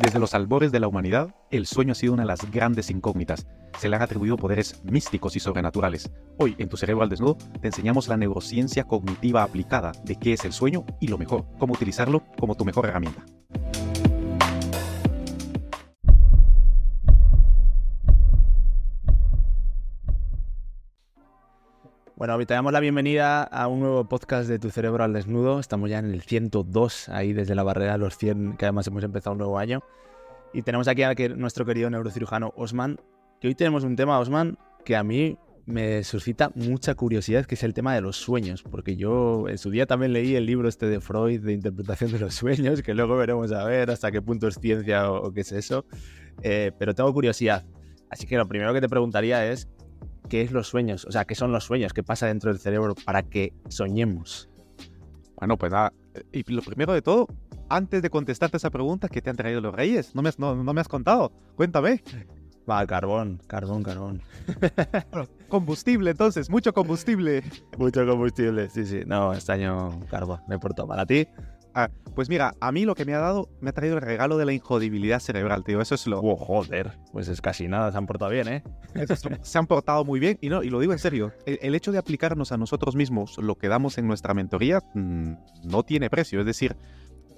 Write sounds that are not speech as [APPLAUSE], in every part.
Desde los albores de la humanidad, el sueño ha sido una de las grandes incógnitas. Se le han atribuido poderes místicos y sobrenaturales. Hoy, en Tu Cerebro al Desnudo, te enseñamos la neurociencia cognitiva aplicada de qué es el sueño y lo mejor, cómo utilizarlo como tu mejor herramienta. Bueno, te damos la bienvenida a un nuevo podcast de Tu Cerebro al Desnudo. Estamos ya en el 102, ahí desde la barrera de los 100, que además hemos empezado un nuevo año. Y tenemos aquí a nuestro querido neurocirujano Osman, que hoy tenemos un tema, Osman, que a mí me suscita mucha curiosidad, que es el tema de los sueños, porque yo en su día también leí el libro este de Freud de interpretación de los sueños, que luego veremos a ver hasta qué punto es ciencia o, qué es eso, eh, pero tengo curiosidad. Así que lo primero que te preguntaría es, qué es los sueños, o sea, qué son los sueños, qué pasa dentro del cerebro para que soñemos. Bueno, pues nada, y lo primero de todo, antes de contestarte esa pregunta, ¿qué te han traído los reyes? No me has, no, me has contado, cuéntame. Va, carbón, carbón, carbón. [LAUGHS] combustible, entonces, mucho combustible. mucho combustible, sí, sí. No, este año carbón, me portó mal. ¿A ti? Ah, pues mira, a mí lo que me ha dado, me ha traído el regalo de la injodibilidad cerebral, tío. Eso es lo. Oh, joder, pues es casi nada, se han portado bien, ¿eh? se han portado muy bien, y no, y lo digo en serio. El, hecho de aplicarnos a nosotros mismos lo que damos en nuestra mentoría mm, no tiene precio. Es decir,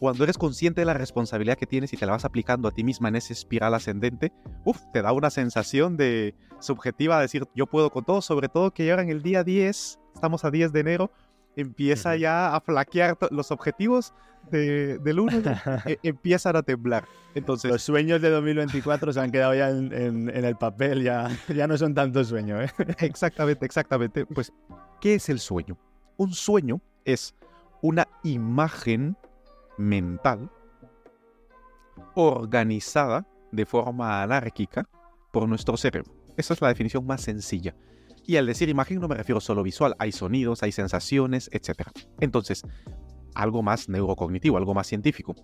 cuando eres consciente de la responsabilidad que tienes y te la vas aplicando a ti misma en esa espiral ascendente, uff, te da una sensación de subjetiva de decir, yo puedo con todo, sobre todo que ahora en el día 10, estamos a 10 de enero, empieza ya a flaquear los objetivos de, del 1 [LAUGHS] e, empiezan a temblar. Entonces, los sueños de 2024 se han quedado ya en, el papel, ya, ya no son tantos sueños. ¿eh? [LAUGHS] Exactamente, exactamente. Pues, ¿qué es el sueño? Un sueño es una imagen mental organizada de forma anárquica por nuestro cerebro. Esa es la definición más sencilla. Y al decir imagen no me refiero solo visual, hay sonidos, hay sensaciones, etc. Entonces, algo más neurocognitivo, algo más científico.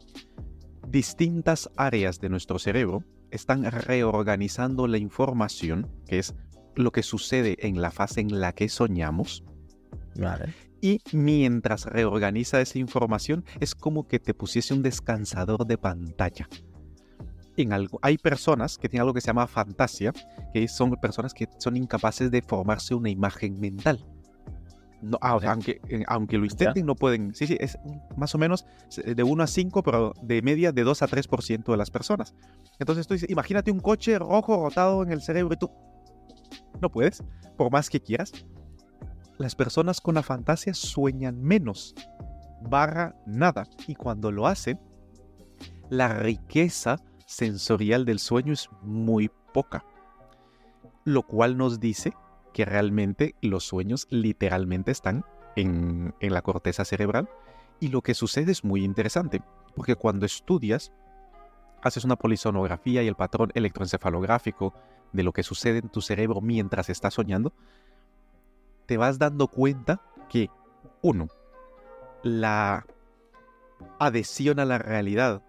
Distintas áreas de nuestro cerebro están reorganizando la información, que es lo que sucede en la fase en la que soñamos. Y mientras reorganiza esa información, es como que te pusiese un descansador de pantalla algo, hay personas que tienen algo que se llama fantasía, que son personas que son incapaces de formarse una imagen mental. No, ah, aunque, eh, aunque lo intenten, no pueden. Sí, sí, es más o menos de 1 a 5, pero de media de 2 a 3% de las personas. Entonces tú dices, imagínate un coche rojo rotado en el cerebro y tú no puedes, por más que quieras. Las personas con la fantasía sueñan menos, barra nada. Y cuando lo hacen, la riqueza sensorial del sueño es muy poca, lo cual nos dice que realmente los sueños literalmente están en, la corteza cerebral. Y lo que sucede es muy interesante, porque cuando estudias, haces una polisonografía y el patrón electroencefalográfico de lo que sucede en tu cerebro mientras estás soñando, te vas dando cuenta que, uno, la adhesión a la realidad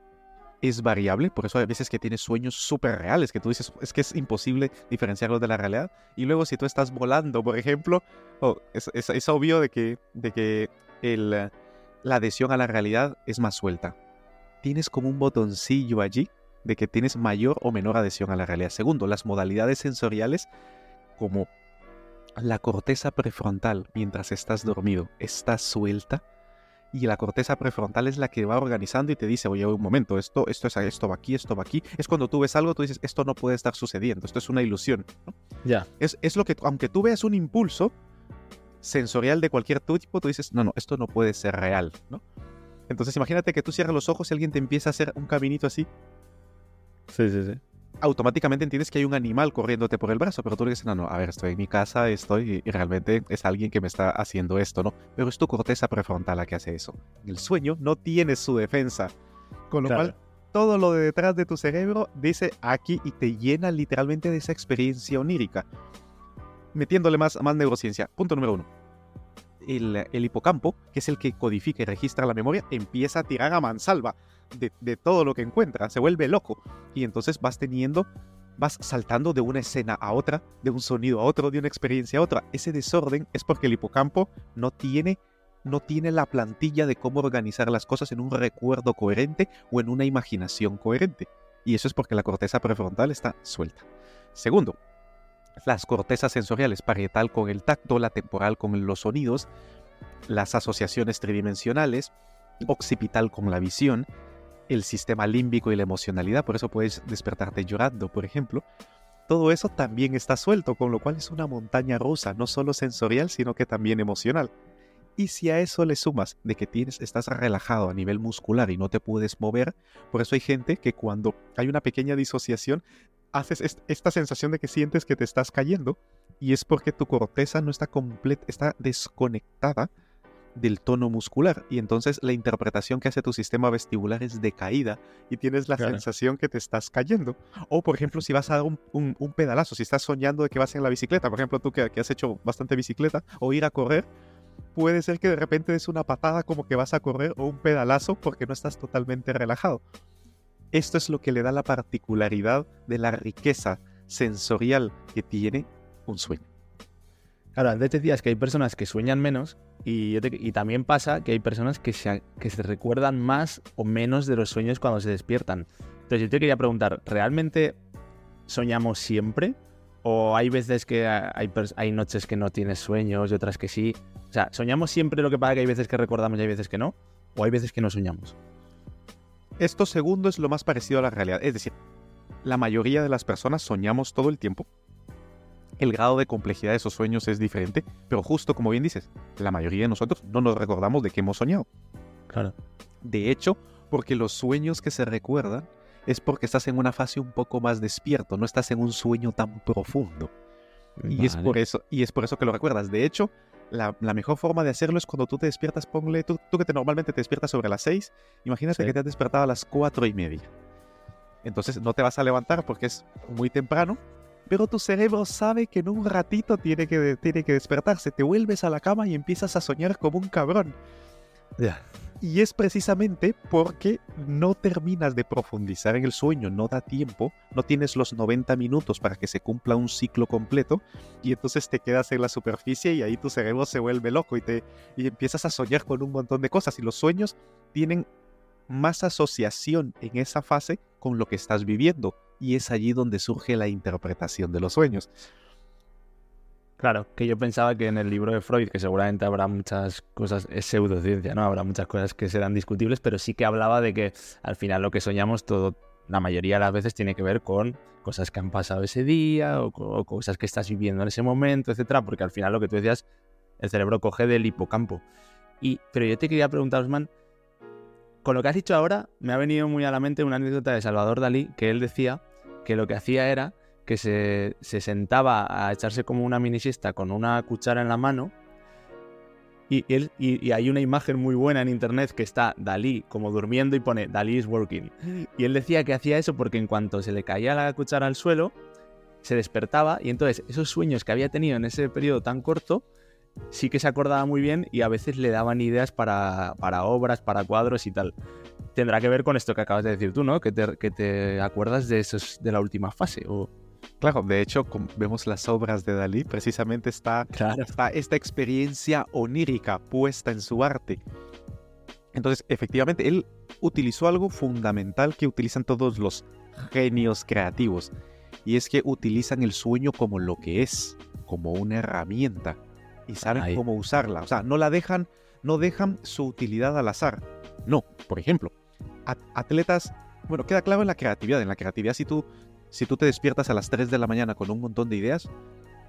es variable, por eso hay veces que tienes sueños súper reales, que tú dices, es que es imposible diferenciarlos de la realidad. Y luego si tú estás volando, por ejemplo, oh, es, obvio de que, de que el, la adhesión a la realidad es más suelta. Tienes como un botoncillo allí de que tienes mayor o menor adhesión a la realidad. Segundo, las modalidades sensoriales como la corteza prefrontal mientras estás dormido está suelta y la corteza prefrontal es la que va organizando y te dice, oye, un momento, esto, esto es esto va aquí, esto va aquí. Es cuando tú ves algo, tú dices, esto no puede estar sucediendo, esto es una ilusión. Ya. Es, es, lo que, aunque tú veas un impulso sensorial de cualquier tipo, tú dices, no, no, esto no puede ser real, ¿no? Entonces imagínate que tú cierras los ojos y alguien te empieza a hacer un caminito así. Sí, sí, sí automáticamente entiendes que hay un animal corriéndote por el brazo, pero tú le dices, no, no, a ver, estoy en mi casa, estoy y realmente es alguien que me está haciendo esto, ¿no? Pero es tu corteza prefrontal la que hace eso. el sueño no tienes su defensa, con lo cual todo lo de detrás de tu cerebro dice aquí y te llena literalmente de esa experiencia onírica, metiéndole más, más neurociencia. Punto número uno. El, hipocampo, que es el que codifica y registra la memoria, empieza a tirar a mansalva de, todo lo que encuentra, se vuelve loco. Y entonces vas teniendo, vas saltando de una escena a otra, de un sonido a otro, de una experiencia a otra. Ese desorden es porque el hipocampo no tiene no tiene la plantilla de cómo organizar las cosas en un recuerdo coherente o en una imaginación coherente. Y eso es porque la corteza prefrontal está suelta. Segundo, las cortezas sensoriales, parietal con el tacto, la temporal con los sonidos, las asociaciones tridimensionales, occipital con la visión, el sistema límbico y la emocionalidad, por eso puedes despertarte llorando, por ejemplo. Todo eso también está suelto, con lo cual es una montaña rusa, no solo sensorial, sino que también emocional. Y si a eso le sumas de que tienes, estás relajado a nivel muscular y no te puedes mover, por eso hay gente que cuando hay una pequeña disociación, haces esta sensación de que sientes que te estás cayendo y es porque tu corteza no está completa, está desconectada del tono muscular y entonces la interpretación que hace tu sistema vestibular es de caída y tienes la sensación que te estás cayendo. O por ejemplo, si vas a dar un, pedalazo, si estás soñando de que vas en la bicicleta, por ejemplo, tú que, que has hecho bastante bicicleta o ir a correr, puede ser que de repente des una patada como que vas a correr o un pedalazo porque no estás totalmente relajado. Esto es lo que le da la particularidad de la riqueza sensorial que tiene un sueño. Claro, antes decías que hay personas que sueñan menos y, también pasa que hay personas que se, recuerdan más o menos de los sueños cuando se despiertan. Entonces yo te quería preguntar, ¿realmente soñamos siempre? ¿O hay veces que hay, hay noches que no tienes sueños y otras que sí? O sea, ¿soñamos siempre lo que pasa que hay veces que recordamos y hay veces que no? ¿O hay veces que no soñamos? Esto segundo es lo más parecido a la realidad. Es decir, la mayoría de las personas soñamos todo el tiempo. El grado de complejidad de esos sueños es diferente, pero justo como bien dices, la mayoría de nosotros no nos recordamos de qué hemos soñado. Claro. De hecho, porque los sueños que se recuerdan es porque estás en una fase un poco más despierto, no estás en un sueño tan profundo. Y, es por eso, y es por eso que lo recuerdas. De hecho, la, mejor forma de hacerlo es cuando tú te despiertas, ponle, tú, tú que te, normalmente te despiertas sobre las 6, imagínate que te has despertado a las 4 y media. Entonces no te vas a levantar porque es muy temprano, pero tu cerebro sabe que en un ratito tiene que, tiene que despertarse. Te vuelves a la cama y empiezas a soñar como un cabrón. Ya. Y es precisamente porque no terminas de profundizar en el sueño, no da tiempo, no tienes los 90 minutos para que se cumpla un ciclo completo y entonces te quedas en la superficie y ahí tu cerebro se vuelve loco y, te, y empiezas a soñar con un montón de cosas y los sueños tienen más asociación en esa fase con lo que estás viviendo y es allí donde surge la interpretación de los sueños. Claro, que yo pensaba que en el libro de Freud, que seguramente habrá muchas cosas, es pseudociencia, ¿no? Habrá muchas cosas que serán discutibles, pero sí que hablaba de que al final lo que soñamos todo, la mayoría de las veces tiene que ver con cosas que han pasado ese día o, cosas que estás viviendo en ese momento, etcétera, porque al final lo que tú decías, el cerebro coge del hipocampo. Y, pero yo te quería preguntar, Osman, con lo que has dicho ahora, me ha venido muy a la mente una anécdota de Salvador Dalí, que él decía que lo que hacía era que se, sentaba a echarse como una mini siesta con una cuchara en la mano. Y, él, y, hay una imagen muy buena en internet que está Dalí como durmiendo y pone Dalí is working. Y él decía que hacía eso porque en cuanto se le caía la cuchara al suelo, se despertaba y entonces esos sueños que había tenido en ese periodo tan corto, sí que se acordaba muy bien y a veces le daban ideas para, para obras, para cuadros y tal tendrá que ver con esto que acabas de decir tú, ¿no? Que te, que te acuerdas de esos de la última fase. Claro, de hecho, vemos las obras de Dalí, precisamente está, está esta experiencia onírica puesta en su arte. Entonces, efectivamente, él utilizó algo fundamental que utilizan todos los genios creativos, y es que utilizan el sueño como lo que es, como una herramienta, y saben cómo usarla. O sea, no la dejan, no dejan su utilidad al azar. No, por ejemplo, atletas, bueno, queda claro en la creatividad. En la creatividad, si tú, si tú te despiertas a las 3 de la mañana con un montón de ideas,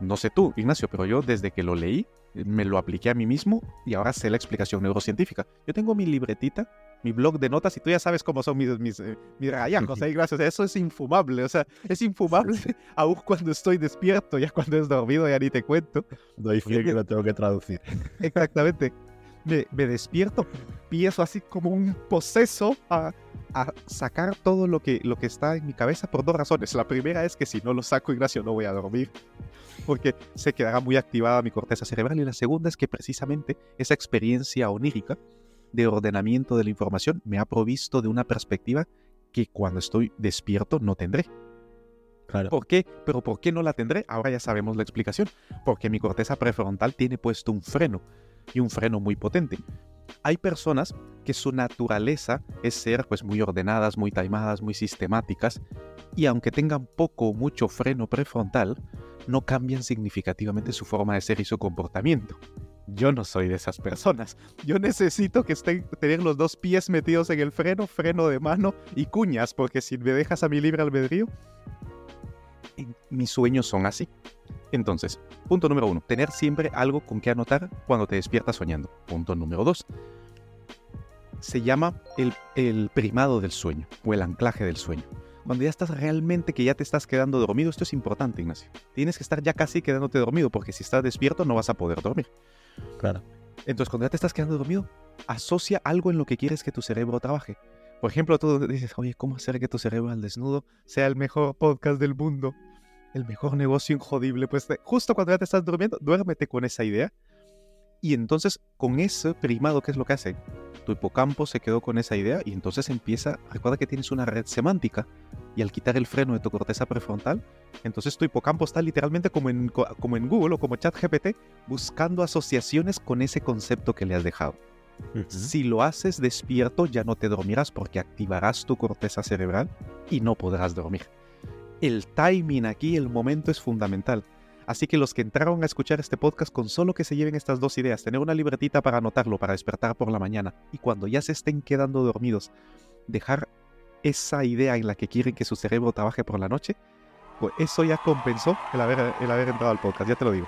no sé tú, Ignacio, pero yo desde que lo leí, me lo apliqué a mí mismo y ahora sé la explicación neurocientífica. Yo tengo mi libretita, mi blog de notas y tú ya sabes cómo son mis, mis, eh, mis rayajos, ¿eh? Gracias. Eso es infumable, o sea, es infumable [LAUGHS] aún cuando estoy despierto, ya cuando es dormido ya ni te cuento. Doy fe que lo tengo que traducir. Exactamente me, despierto, empiezo así como un poseso a, sacar todo lo que, lo que está en mi cabeza por dos razones. La primera es que si no lo saco, Ignacio, no voy a dormir, porque se quedará muy activada mi corteza cerebral. Y la segunda es que precisamente esa experiencia onírica de ordenamiento de la información me ha provisto de una perspectiva que cuando estoy despierto no tendré. Claro. ¿Por qué? Pero ¿por qué no la tendré? Ahora ya sabemos la explicación. Porque mi corteza prefrontal tiene puesto un freno y un freno muy potente. Hay personas que su naturaleza es ser pues muy ordenadas, muy taimadas, muy sistemáticas y aunque tengan poco o mucho freno prefrontal, no cambian significativamente su forma de ser y su comportamiento. Yo no soy de esas personas. Yo necesito que estén tener los dos pies metidos en el freno, freno de mano y cuñas, porque si me dejas a mi libre albedrío, mis sueños son así. Entonces, punto número uno, tener siempre algo con que anotar cuando te despiertas soñando. Punto número dos, se llama el, el primado del sueño o el anclaje del sueño cuando ya estás realmente que ya te estás quedando dormido, esto es importante, Ignacio. Tienes que estar ya casi quedándote dormido, porque si estás despierto no vas a poder dormir. Claro. Entonces, cuando ya te estás quedando dormido, asocia algo en lo que quieres que tu cerebro trabaje. Por ejemplo, tú dices, oye, ¿cómo hacer que tu cerebro al desnudo sea el mejor podcast del mundo? El mejor negocio injodible. Pues justo cuando ya te estás durmiendo, duérmete con esa idea. Y entonces, con ese primado, ¿qué es lo que hace? Tu hipocampo se quedó con esa idea y entonces empieza, recuerda que tienes una red semántica y al quitar el freno de tu corteza prefrontal, entonces tu hipocampo está literalmente como en, como en Google o como ChatGPT buscando asociaciones con ese concepto que le has dejado. Si lo haces despierto ya no te dormirás porque activarás tu corteza cerebral y no podrás dormir. El timing aquí, el momento es fundamental. Así que los que entraron a escuchar este podcast con solo que se lleven estas dos ideas, tener una libretita para anotarlo, para despertar por la mañana, y cuando ya se estén quedando dormidos, dejar esa idea en la que quieren que su cerebro trabaje por la noche, pues eso ya compensó el haber, el haber entrado al podcast, ya te lo digo.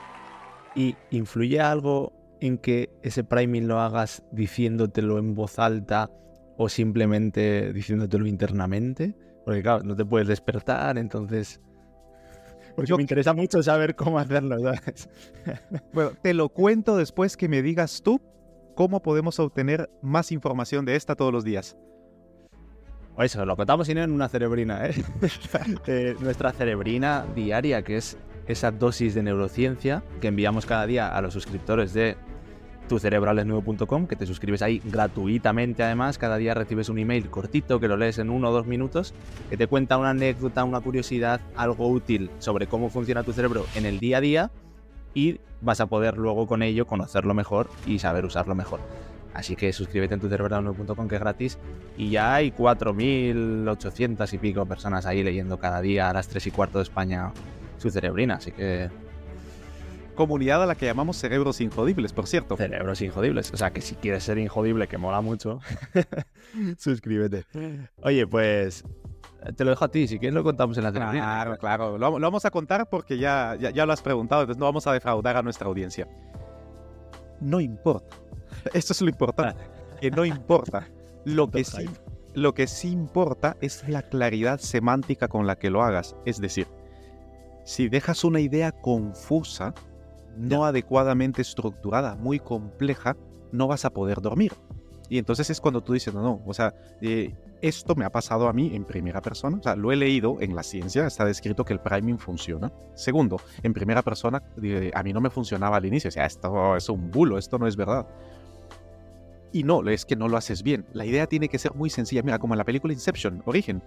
¿Y influye algo en que ese priming lo hagas diciéndotelo en voz alta o simplemente diciéndotelo internamente? Porque claro, no te puedes despertar, entonces... Porque me interesa mucho saber cómo hacerlo, ¿sabes? [LAUGHS] bueno, te lo cuento después que me digas tú cómo podemos obtener más información de esta todos los días. Eso, lo contamos en una cerebrina, ¿eh? [LAUGHS] ¿eh? nuestra cerebrina diaria, que es esa dosis de neurociencia que enviamos cada día a los suscriptores de tucerebralesnuevo.com, que te suscribes ahí gratuitamente además, cada día recibes un email cortito que lo lees en uno o dos minutos, que te cuenta una anécdota, una curiosidad, algo útil sobre cómo funciona tu cerebro en el día a día y vas a poder luego con ello conocerlo mejor y saber usarlo mejor. Así que suscríbete en tucerebral.com que es gratis. Y ya hay 4.800 y pico personas ahí leyendo cada día a las 3 y cuarto de España su cerebrina. Así que. Comunidad a la que llamamos cerebros injodibles, por cierto. Cerebros injodibles. O sea que si quieres ser injodible, que mola mucho, [LAUGHS] [LAUGHS] suscríbete. Oye, pues te lo dejo a ti, si quieres lo contamos en la cerebrina. Claro, claro. Lo, vamos a contar porque ya, ya, ya, lo has preguntado, entonces no vamos a defraudar a nuestra audiencia. No importa [LAUGHS] Esto es lo importante, que no importa. Lo que, sí, lo que sí importa es la claridad semántica con la que lo hagas. Es decir, si dejas una idea confusa, no adecuadamente estructurada, muy compleja, no vas a poder dormir. Y entonces es cuando tú dices, no, no, o sea, eh, esto me ha pasado a mí en primera persona, o sea, lo he leído en la ciencia, está descrito que el priming funciona. Segundo, en primera persona, a mí no me funcionaba al inicio, o sea, esto es un bulo, esto no es verdad. Y no, es que no lo haces bien. La idea tiene que ser muy sencilla. Mira, como en la película Inception, Origen,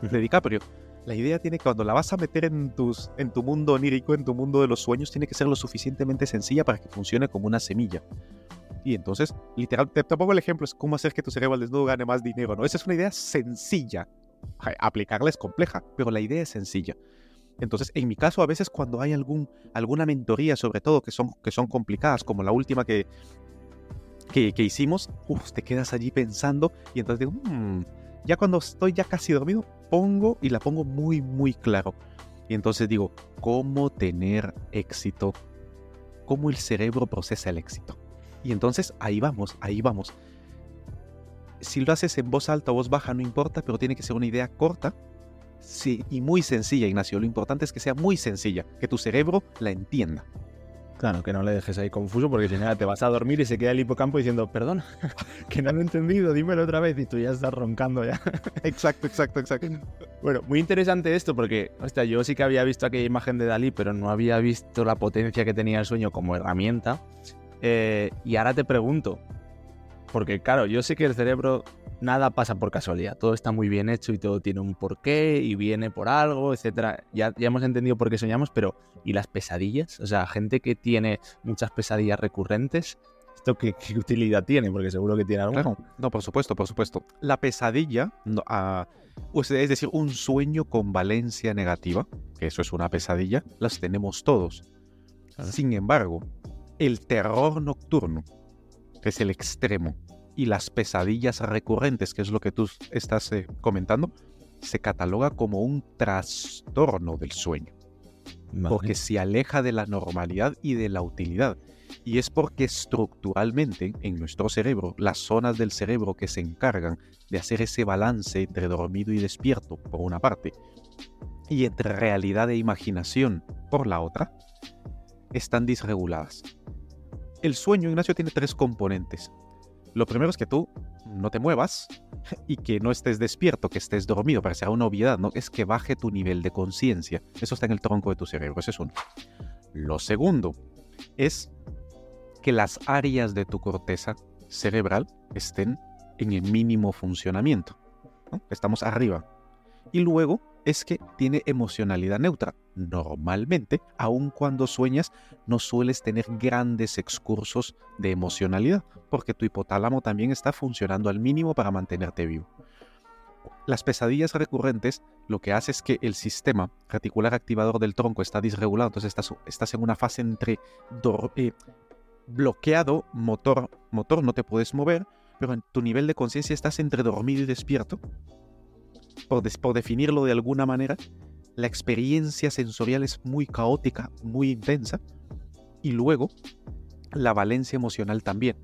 de DiCaprio. La idea tiene que cuando la vas a meter en, tus, en tu mundo onírico, en tu mundo de los sueños, tiene que ser lo suficientemente sencilla para que funcione como una semilla. Y entonces, literal, te, pongo el ejemplo, es cómo hacer que tu cerebro al desnudo gane más dinero, ¿no? Esa es una idea sencilla. Aplicarla es compleja, pero la idea es sencilla. Entonces, en mi caso, a veces cuando hay algún, alguna mentoría, sobre todo, que son, que son complicadas, como la última que, que, hicimos, te quedas allí pensando y entonces digo, hmm", ya cuando estoy ya casi dormido, pongo y la pongo muy, muy claro. Y entonces digo, ¿cómo tener éxito? ¿Cómo el cerebro procesa el éxito? Y entonces ahí vamos, ahí vamos. Si lo haces en voz alta o voz baja, no importa, pero tiene que ser una idea corta sí, y muy sencilla, Ignacio. Lo importante es que sea muy sencilla, que tu cerebro la entienda. Claro, que no le dejes ahí confuso porque si no te vas a dormir y se queda el hipocampo diciendo, perdón, [LAUGHS] que no lo he entendido, dímelo otra vez y tú ya estás roncando ya. [LAUGHS] exacto, exacto, exacto. Bueno, muy interesante esto porque, hostia, yo sí que había visto aquella imagen de Dalí, pero no había visto la potencia que tenía el sueño como herramienta. Eh, y ahora te pregunto, porque claro, yo sé que el cerebro nada pasa por casualidad, todo está muy bien hecho y todo tiene un porqué y viene por algo, etcétera. Ya, ya hemos entendido por qué soñamos, pero ¿y las pesadillas? O sea, gente que tiene muchas pesadillas recurrentes, ¿Esto qué, utilidad tiene? Porque seguro que tiene algo. no, por supuesto, por supuesto. La pesadilla, ah, es decir, un sueño con valencia negativa, que eso es una pesadilla, las tenemos todos. Sin embargo, el terror nocturno, que es el extremo, y las pesadillas recurrentes, que es lo que tú estás eh, comentando, se cataloga como un trastorno del sueño. Porque se aleja de la normalidad y de la utilidad. Y es porque estructuralmente en nuestro cerebro, las zonas del cerebro que se encargan de hacer ese balance entre dormido y despierto, por una parte, y entre realidad e imaginación, por la otra, están disreguladas. El sueño, Ignacio, tiene tres componentes. Lo primero es que tú no te muevas [LAUGHS] y que no estés despierto, que estés dormido, parecerá una obviedad, ¿no? Es que baje tu nivel de conciencia. Eso está en el tronco de tu cerebro, ese es uno. Lo segundo es que las áreas de tu corteza cerebral estén en el mínimo funcionamiento. Estamos arriba. Y luego es que tiene emocionalidad neutra. Normalmente, aun cuando sueñas, no sueles tener grandes excursos de emocionalidad, porque tu hipotálamo también está funcionando al mínimo para mantenerte vivo. Las pesadillas recurrentes lo que hace es que el sistema reticular activador del tronco está disregulado, entonces estás, en una fase entre eh, bloqueado, motor, motor, no te puedes mover, pero en tu nivel de conciencia estás entre dormido y despierto, por, definirlo de alguna manera, la experiencia sensorial es muy caótica, muy intensa, y luego la valencia emocional también.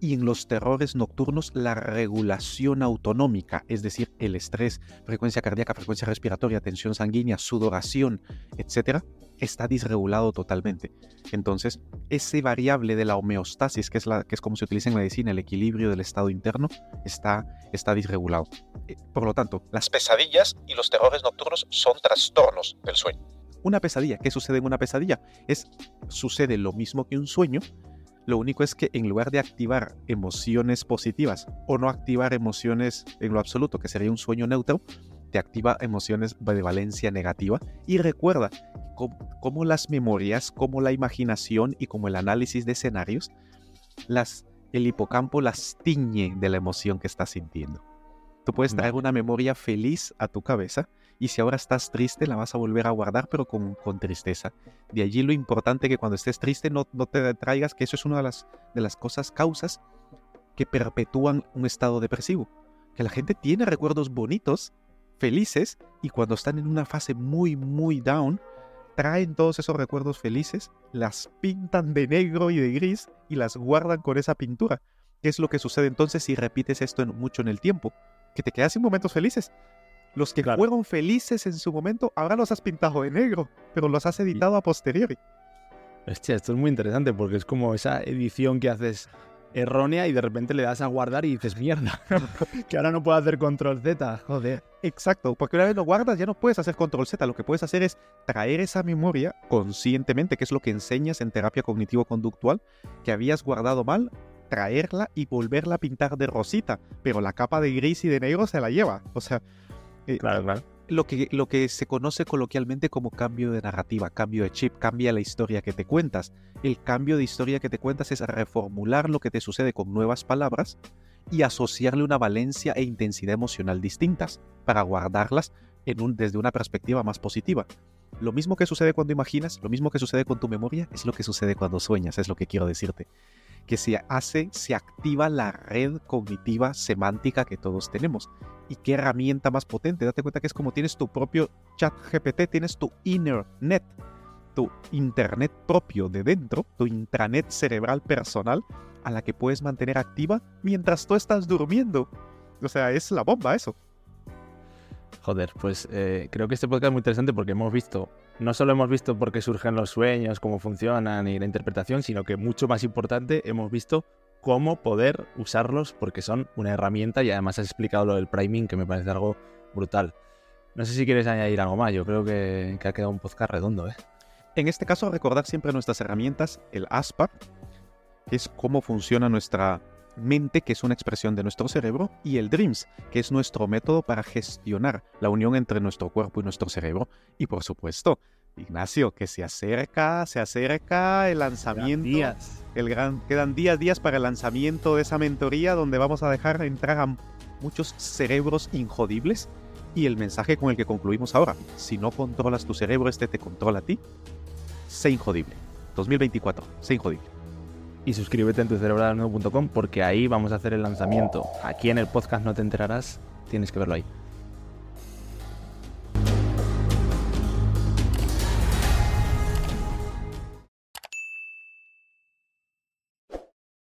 Y en los terrores nocturnos, la regulación autonómica, es decir, el estrés, frecuencia cardíaca, frecuencia respiratoria, tensión sanguínea, sudoración, etc., está disregulado totalmente. Entonces, ese variable de la homeostasis, que es, la, que es como se utiliza en medicina, el equilibrio del estado interno, está, está disregulado. Eh, por lo tanto, las pesadillas y los terrores nocturnos son trastornos del sueño. Una pesadilla, ¿qué sucede en una pesadilla? Es, sucede lo mismo que un sueño, lo único es que en lugar de activar emociones positivas o no activar emociones en lo absoluto, que sería un sueño neutro, te activa emociones de valencia negativa y recuerda cómo, las memorias, como la imaginación y como el análisis de escenarios, las, el hipocampo las tiñe de la emoción que estás sintiendo. Tú puedes traer una memoria feliz a tu cabeza y si ahora estás triste la vas a volver a guardar pero con, con tristeza. De allí lo importante que cuando estés triste no, no te traigas que eso es una de las, de las cosas, causas que perpetúan un estado depresivo. Que la gente tiene recuerdos bonitos, felices y cuando están en una fase muy, muy down, traen todos esos recuerdos felices, las pintan de negro y de gris y las guardan con esa pintura. ¿Qué es lo que sucede entonces si repites esto mucho en el tiempo? Que te quedas sin momentos felices. Los que fueron felices en su momento, ahora los has pintado de negro, pero los has editado a posteriori. Hostia, esto es muy interesante porque es como esa edición que haces errónea y de repente le das a guardar y dices, mierda, [LAUGHS] que ahora no puedo hacer control Z, joder. Exacto, porque una vez lo guardas ya no puedes hacer control Z, lo que puedes hacer es traer esa memoria conscientemente, que es lo que enseñas en terapia cognitivo-conductual, que habías guardado mal, traerla y volverla a pintar de rosita, pero la capa de gris y de negro se la lleva, o sea... Eh, claro, claro lo que, lo que se conoce coloquialmente como cambio de narrativa, cambio de chip, cambia la historia que te cuentas. El cambio de historia que te cuentas es reformular lo que te sucede con nuevas palabras y asociarle una valencia e intensidad emocional distintas para guardarlas en un, desde una perspectiva más positiva. Lo mismo que sucede cuando imaginas, lo mismo que sucede con tu memoria, es lo que sucede cuando sueñas, es lo que quiero decirte. Que se hace, se activa la red cognitiva semántica que todos tenemos y qué herramienta más potente. Date cuenta que es como tienes tu propio chat GPT, tienes tu inner net, tu internet propio de dentro, tu intranet cerebral personal a la que puedes mantener activa mientras tú estás durmiendo. O sea, es la bomba eso. Joder, pues eh, creo que este podcast es muy interesante porque hemos visto, no solo hemos visto por qué surgen los sueños, cómo funcionan y la interpretación, sino que mucho más importante, hemos visto cómo poder usarlos porque son una herramienta y además has explicado lo del priming que me parece algo brutal. No sé si quieres añadir algo más, yo creo que, ha quedado un podcast redondo. ¿eh? En este caso, recordar siempre nuestras herramientas, el ASPA, que es cómo funciona nuestra mente, que es una expresión de nuestro cerebro, y el DREAMS, que es nuestro método para gestionar la unión entre nuestro cuerpo y nuestro cerebro, y por supuesto, Ignacio, que se acerca, se acerca el lanzamiento. Días. El gran, quedan días, días para el lanzamiento de esa mentoría donde vamos a dejar entrar a muchos cerebros injodibles. Y el mensaje con el que concluimos ahora, si no controlas tu cerebro, este te controla a ti, sé injodible. 2024, sé injodible. Y suscríbete en tucerebralnuevo.com porque ahí vamos a hacer el lanzamiento. Aquí en el podcast no te enterarás, tienes que verlo ahí.